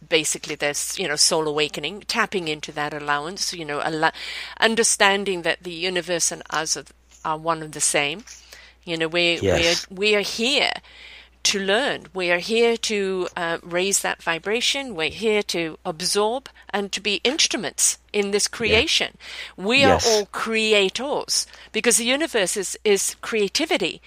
basically this you know soul awakening tapping into that allowance you know al- understanding that the universe and us are, are one and the same you know we yes. we are, we are here to learn we are here to uh, raise that vibration we're here to absorb and to be instruments in this creation yeah. we yes. are all creators because the universe is is creativity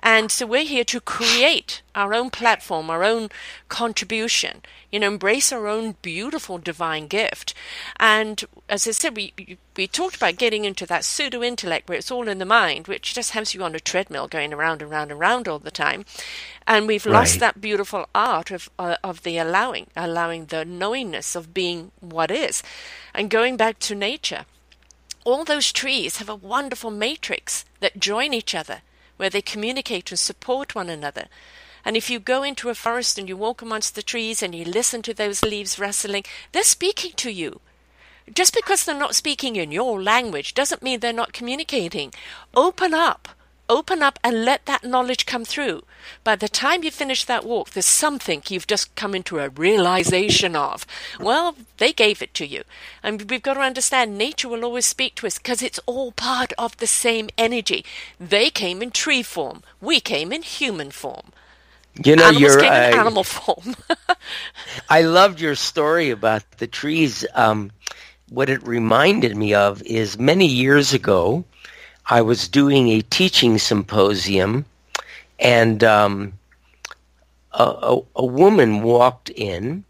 and so we're here to create our own platform, our own contribution, you know, embrace our own beautiful divine gift. And as I said, we, we talked about getting into that pseudo intellect where it's all in the mind, which just has you on a treadmill going around and round and round all the time. And we've right. lost that beautiful art of, uh, of the allowing, allowing the knowingness of being what is. And going back to nature, all those trees have a wonderful matrix that join each other where they communicate and support one another. And if you go into a forest and you walk amongst the trees and you listen to those leaves rustling, they're speaking to you. Just because they're not speaking in your language doesn't mean they're not communicating. Open up open up and let that knowledge come through. By the time you finish that walk, there's something you've just come into a realization of. Well, they gave it to you. And we've got to understand nature will always speak to us because it's all part of the same energy. They came in tree form, we came in human form. You know, Animals you're came in I, animal form. I loved your story about the trees. Um, what it reminded me of is many years ago, I was doing a teaching symposium, and um, a, a, a, woman walked in,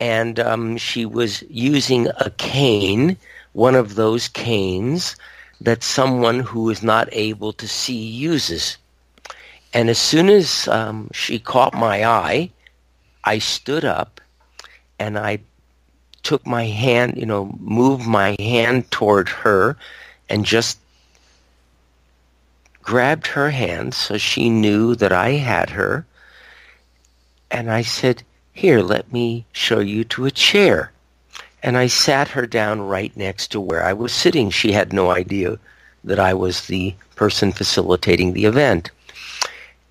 and um, she was using a cane, one of those canes that someone who is not able to see uses. And as soon as um, she caught my eye, I stood up and I took my hand, you know, moved my hand toward her and just grabbed her hand so she knew that I had her. And I said, Here, let me show you to a chair. And I sat her down right next to where I was sitting. She had no idea that I was the person facilitating the event.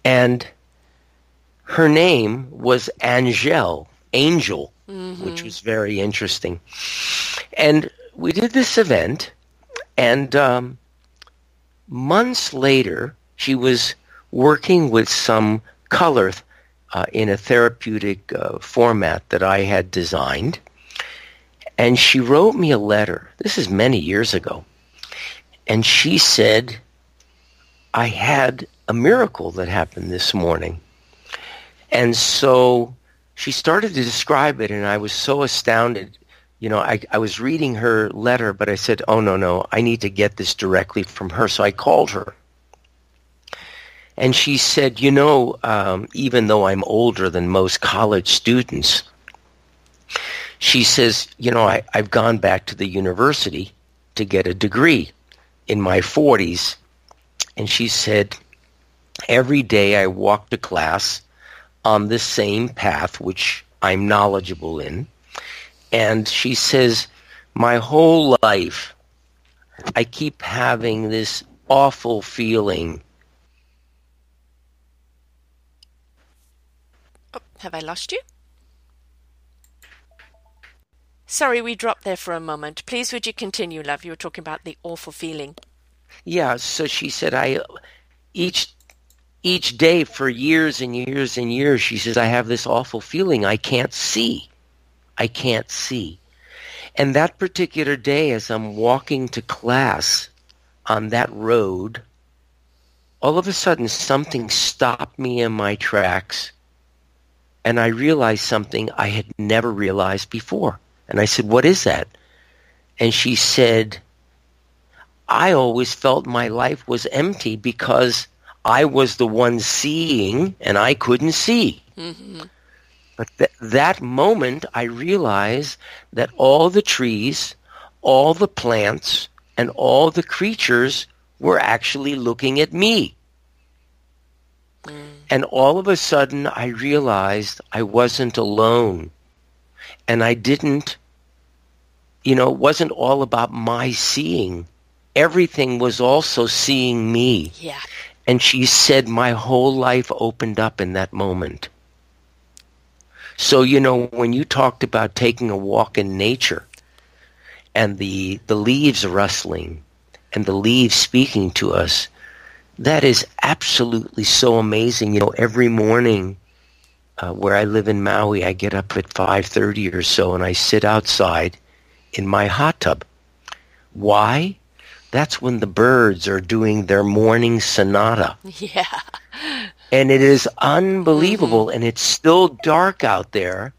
And her name was Angel, Angel, mm-hmm. which was very interesting. And we did this event, and um, months later, she was working with some color uh, in a therapeutic uh, format that I had designed. And she wrote me a letter. This is many years ago. And she said, I had a miracle that happened this morning. And so she started to describe it, and I was so astounded you know, I, I was reading her letter, but I said, oh, no, no, I need to get this directly from her. So I called her. And she said, you know, um, even though I'm older than most college students, she says, you know, I, I've gone back to the university to get a degree in my 40s. And she said, every day I walk to class on the same path, which I'm knowledgeable in and she says, My whole life, I keep having this awful feeling. Oh, have I lost you? Sorry, we dropped there for a moment. Please, would you continue, love? You were talking about the awful feeling. Yeah, so she said, I each each day for years and years and years, she says, I have this awful feeling I can't see. I can't see. And that particular day, as I'm walking to class on that road, all of a sudden something stopped me in my tracks. And I realized something I had never realized before. And I said, What is that? And she said, I always felt my life was empty because I was the one seeing and I couldn't see. Mm-hmm. But th- that moment, I realized that all the trees, all the plants, and all the creatures were actually looking at me. Mm. And all of a sudden, I realized I wasn't alone. And I didn't, you know, it wasn't all about my seeing. Everything was also seeing me. Yeah. And she said my whole life opened up in that moment. So, you know, when you talked about taking a walk in nature and the, the leaves rustling and the leaves speaking to us, that is absolutely so amazing. You know, every morning uh, where I live in Maui, I get up at 5.30 or so and I sit outside in my hot tub. Why? That's when the birds are doing their morning sonata. Yeah. And it is unbelievable. Mm-hmm. And it's still dark out there.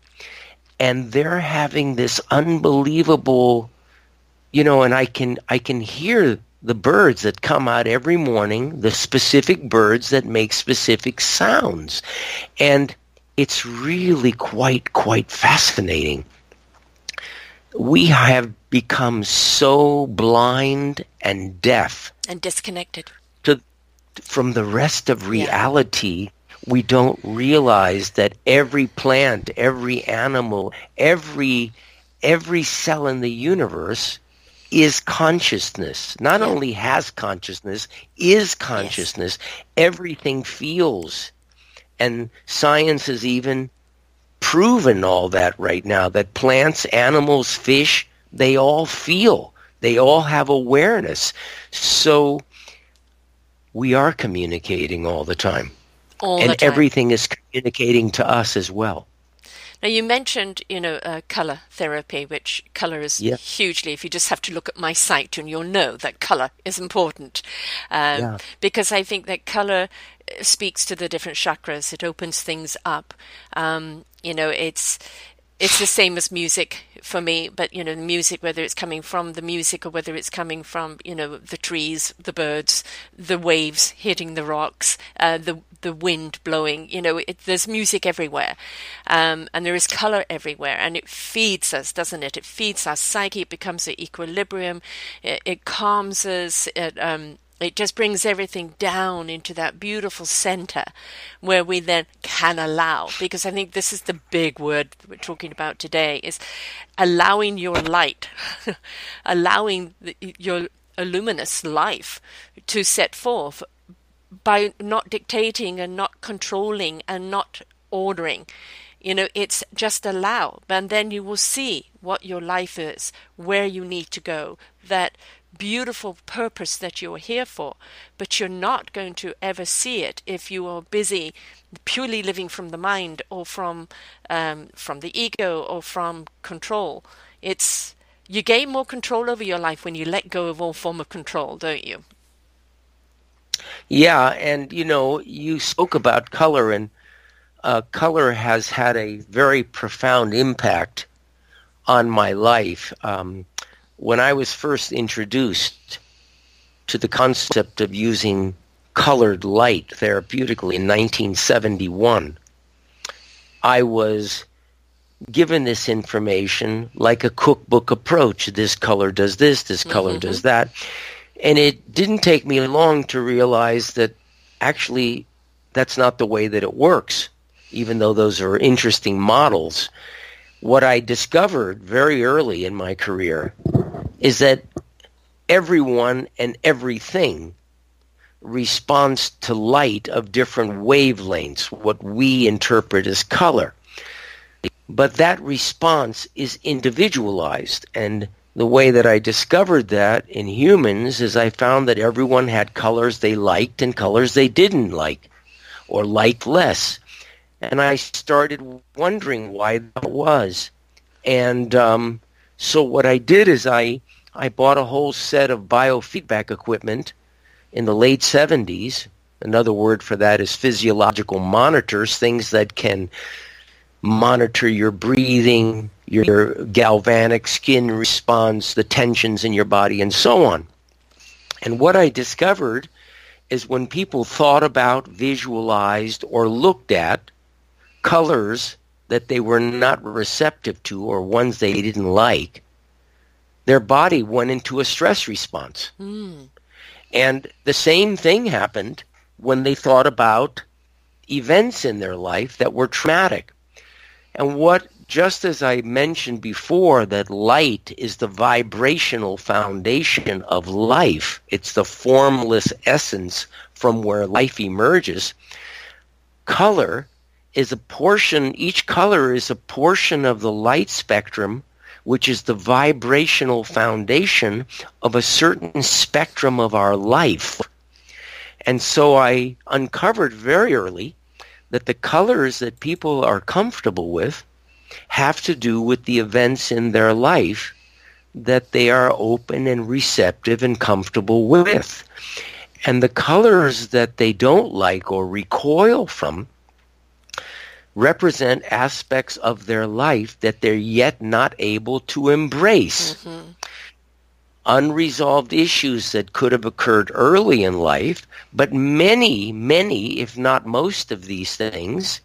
And they're having this unbelievable, you know, and I can, I can hear the birds that come out every morning, the specific birds that make specific sounds. And it's really quite, quite fascinating. We have become so blind and deaf and disconnected from the rest of reality. Yeah. We don't realize that every plant, every animal, every every cell in the universe is consciousness. Not yeah. only has consciousness, is consciousness. Yes. Everything feels. And science has even proven all that right now that plants, animals, fish, they all feel. They all have awareness. So we are communicating all the time. All and the time. everything is communicating to us as well. Now you mentioned, you know, uh, color therapy, which color is yeah. hugely. If you just have to look at my site, and you'll know that color is important, um, yeah. because I think that color uh, speaks to the different chakras. It opens things up. Um, you know, it's it's the same as music for me, but you know, the music, whether it's coming from the music or whether it's coming from, you know, the trees, the birds, the waves hitting the rocks, uh, the the wind blowing, you know, it, there's music everywhere, um, and there is color everywhere, and it feeds us, doesn't it? It feeds our psyche. It becomes an equilibrium. It, it calms us. It um, it just brings everything down into that beautiful center where we then can allow. Because I think this is the big word we're talking about today is allowing your light, allowing the, your luminous life to set forth by not dictating and not controlling and not ordering. You know, it's just allow, and then you will see what your life is, where you need to go, that beautiful purpose that you're here for, but you're not going to ever see it if you are busy purely living from the mind or from um, from the ego or from control. It's you gain more control over your life when you let go of all form of control, don't you? Yeah, and you know, you spoke about color, and uh, color has had a very profound impact on my life. Um, when I was first introduced to the concept of using colored light therapeutically in 1971, I was given this information like a cookbook approach. This color does this, this color mm-hmm. does that. And it didn't take me long to realize that actually that's not the way that it works, even though those are interesting models. What I discovered very early in my career is that everyone and everything responds to light of different wavelengths, what we interpret as color. But that response is individualized. And the way that I discovered that in humans is I found that everyone had colors they liked and colors they didn't like or liked less. And I started wondering why that was. And um, so what I did is I I bought a whole set of biofeedback equipment in the late 70s. Another word for that is physiological monitors, things that can monitor your breathing, your galvanic skin response, the tensions in your body, and so on. And what I discovered is when people thought about, visualized, or looked at colors that they were not receptive to or ones they didn't like, their body went into a stress response. Mm. And the same thing happened when they thought about events in their life that were traumatic. And what, just as I mentioned before, that light is the vibrational foundation of life, it's the formless essence from where life emerges. Color is a portion, each color is a portion of the light spectrum, which is the vibrational foundation of a certain spectrum of our life. And so I uncovered very early that the colors that people are comfortable with have to do with the events in their life that they are open and receptive and comfortable with. And the colors that they don't like or recoil from represent aspects of their life that they're yet not able to embrace. Mm-hmm. Unresolved issues that could have occurred early in life, but many, many, if not most of these things,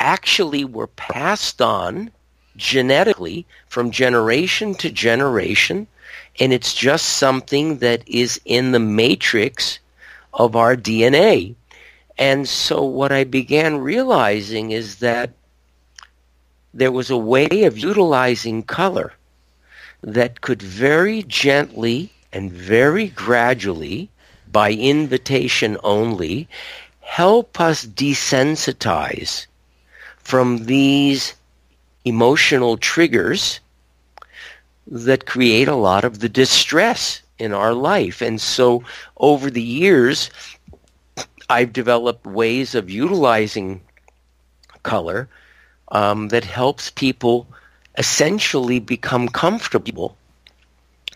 actually were passed on genetically from generation to generation, and it's just something that is in the matrix of our DNA. And so what I began realizing is that there was a way of utilizing color that could very gently and very gradually, by invitation only, help us desensitize from these emotional triggers that create a lot of the distress in our life. And so over the years, I've developed ways of utilizing color um, that helps people essentially become comfortable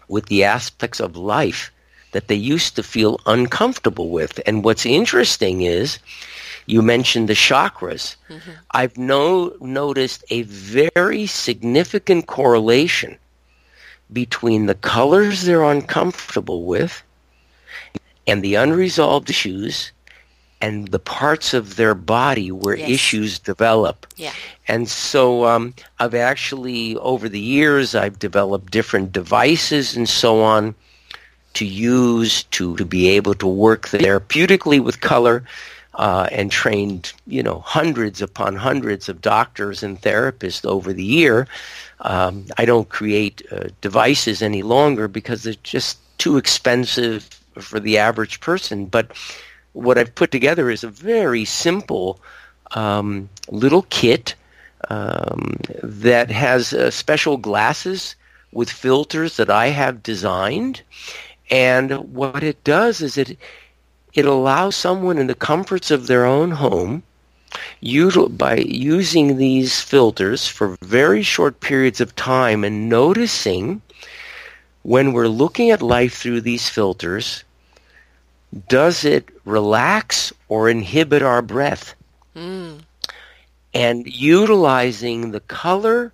with the aspects of life that they used to feel uncomfortable with. And what's interesting is you mentioned the chakras. Mm-hmm. I've no, noticed a very significant correlation between the colors they're uncomfortable with and the unresolved issues and the parts of their body where yes. issues develop. Yeah. And so um, I've actually, over the years, I've developed different devices and so on to use to, to be able to work therapeutically with color uh, and trained, you know, hundreds upon hundreds of doctors and therapists over the year. Um, I don't create uh, devices any longer because they're just too expensive for the average person. But what I've put together is a very simple um, little kit um, that has uh, special glasses with filters that I have designed. And what it does is it it allows someone in the comforts of their own home by using these filters for very short periods of time and noticing when we're looking at life through these filters, does it relax or inhibit our breath? Mm. And utilizing the color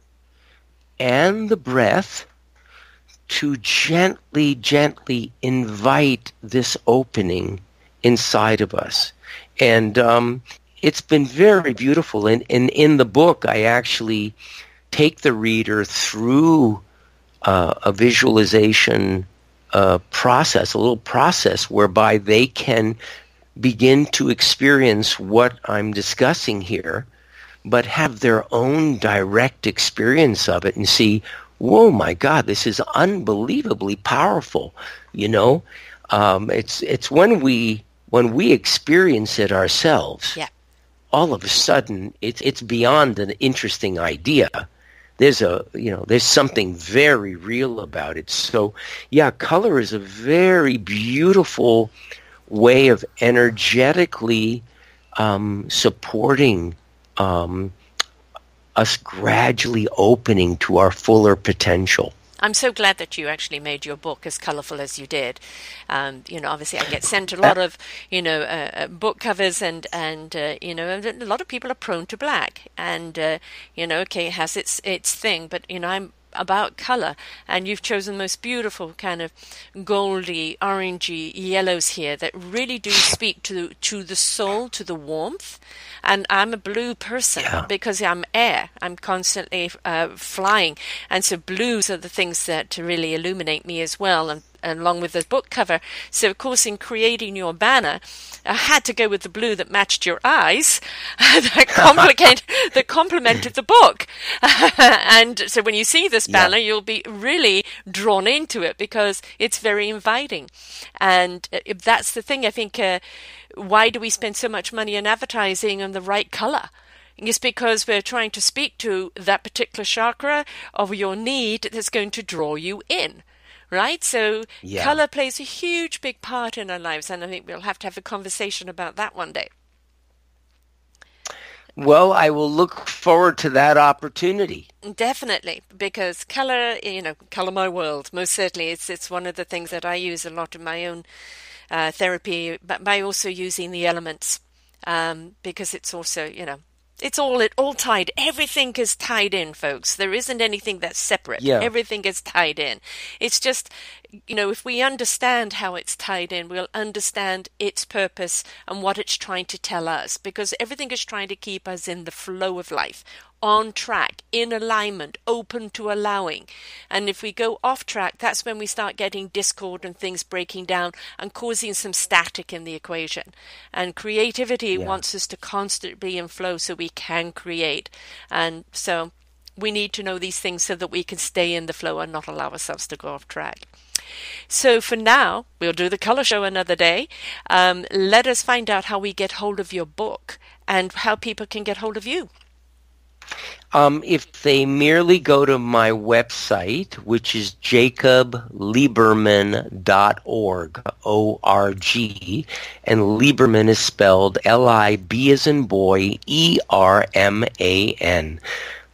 and the breath to gently, gently invite this opening inside of us. And um, it's been very beautiful. And, and in the book, I actually take the reader through uh, a visualization uh, process, a little process whereby they can begin to experience what I'm discussing here, but have their own direct experience of it and see, whoa, my God, this is unbelievably powerful. You know, um, it's it's when we when we experience it ourselves, yeah. all of a sudden it's it's beyond an interesting idea. There's a you know there's something very real about it. So yeah, color is a very beautiful way of energetically um, supporting um, us gradually opening to our fuller potential. I'm so glad that you actually made your book as colorful as you did. Um, you know, obviously, I get sent a lot of you know uh, uh, book covers, and and uh, you know, a lot of people are prone to black, and uh, you know, okay, it has its its thing, but you know, I'm about color and you've chosen the most beautiful kind of goldy orangey yellows here that really do speak to to the soul to the warmth and I'm a blue person yeah. because I'm air. I'm constantly uh, flying, and so blues are the things that really illuminate me as well. And along with the book cover. So, of course, in creating your banner, I had to go with the blue that matched your eyes, that complicate that complemented the book. and so, when you see this banner, yeah. you'll be really drawn into it because it's very inviting. And uh, that's the thing. I think. Uh, why do we spend so much money on advertising on the right color? It's because we're trying to speak to that particular chakra of your need that's going to draw you in right? So yeah. color plays a huge big part in our lives, and I think we'll have to have a conversation about that one day. Well, I will look forward to that opportunity. Definitely, because color, you know, color my world. Most certainly, it's it's one of the things that I use a lot in my own uh, therapy, but by also using the elements, um, because it's also, you know, it's all it all tied. Everything is tied in, folks. There isn't anything that's separate. Yeah. Everything is tied in. It's just you know, if we understand how it's tied in, we'll understand its purpose and what it's trying to tell us because everything is trying to keep us in the flow of life, on track, in alignment, open to allowing. And if we go off track, that's when we start getting discord and things breaking down and causing some static in the equation. And creativity yeah. wants us to constantly be in flow so we can create. And so we need to know these things so that we can stay in the flow and not allow ourselves to go off track. So for now, we'll do the color show another day. Um, let us find out how we get hold of your book and how people can get hold of you. Um, if they merely go to my website, which is jacobliberman.org, O-R-G, and Liberman is spelled L-I-B as in boy, E-R-M-A-N.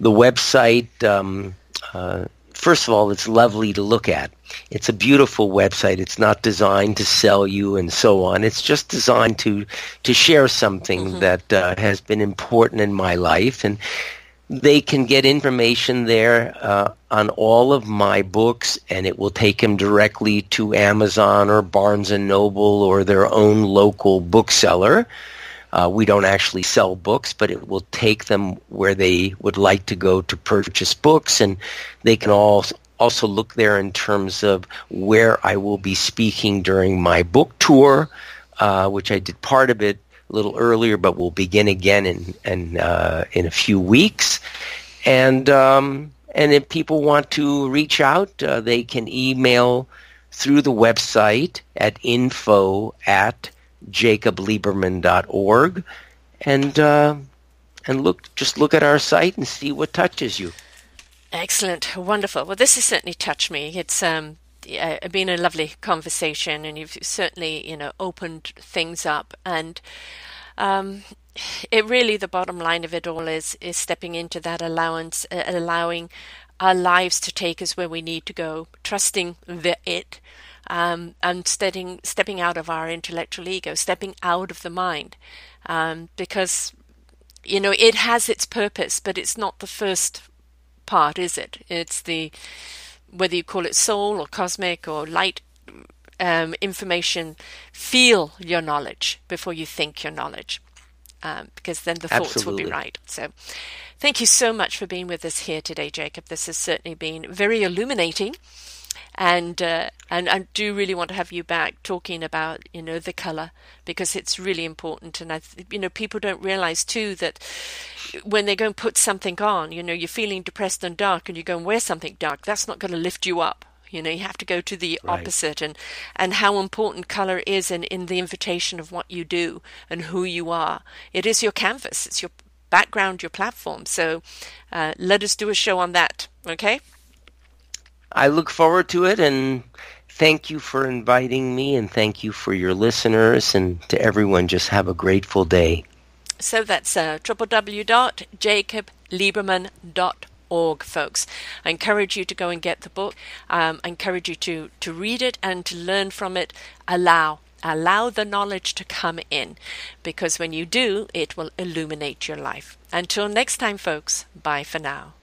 The website, um, uh, first of all, it's lovely to look at. It's a beautiful website. It's not designed to sell you and so on. It's just designed to to share something mm-hmm. that uh, has been important in my life, and they can get information there uh, on all of my books, and it will take them directly to Amazon or Barnes and Noble or their own local bookseller. Uh, we don't actually sell books, but it will take them where they would like to go to purchase books, and they can all also look there in terms of where I will be speaking during my book tour, uh, which I did part of it a little earlier, but we'll begin again in in, uh, in a few weeks. And um, and if people want to reach out, uh, they can email through the website at info at jacobliberman.org, and uh, and look just look at our site and see what touches you. Excellent, wonderful. Well, this has certainly touched me. It's um, uh, been a lovely conversation, and you've certainly you know opened things up and. Um, it really the bottom line of it all is is stepping into that allowance, uh, allowing our lives to take us where we need to go, trusting the it, um, and stepping stepping out of our intellectual ego, stepping out of the mind, um, because you know it has its purpose, but it's not the first part, is it? It's the whether you call it soul or cosmic or light um, information. Feel your knowledge before you think your knowledge, um, because then the thoughts Absolutely. will be right. So. Thank you so much for being with us here today, Jacob. This has certainly been very illuminating and uh, and I do really want to have you back talking about you know the color because it's really important. And I you know people don't realize too that when they go and put something on you know you're feeling depressed and dark and you go and wear something dark that's not going to lift you up. You know you have to go to the right. opposite and and how important color is in in the invitation of what you do and who you are. It is your canvas it's your background your platform. So uh, let us do a show on that okay I look forward to it and thank you for inviting me and thank you for your listeners and to everyone just have a grateful day. So that's uh, www.jacobliberman.org, folks. I encourage you to go and get the book. Um, I encourage you to, to read it and to learn from it. Allow. Allow the knowledge to come in because when you do, it will illuminate your life. Until next time, folks, bye for now.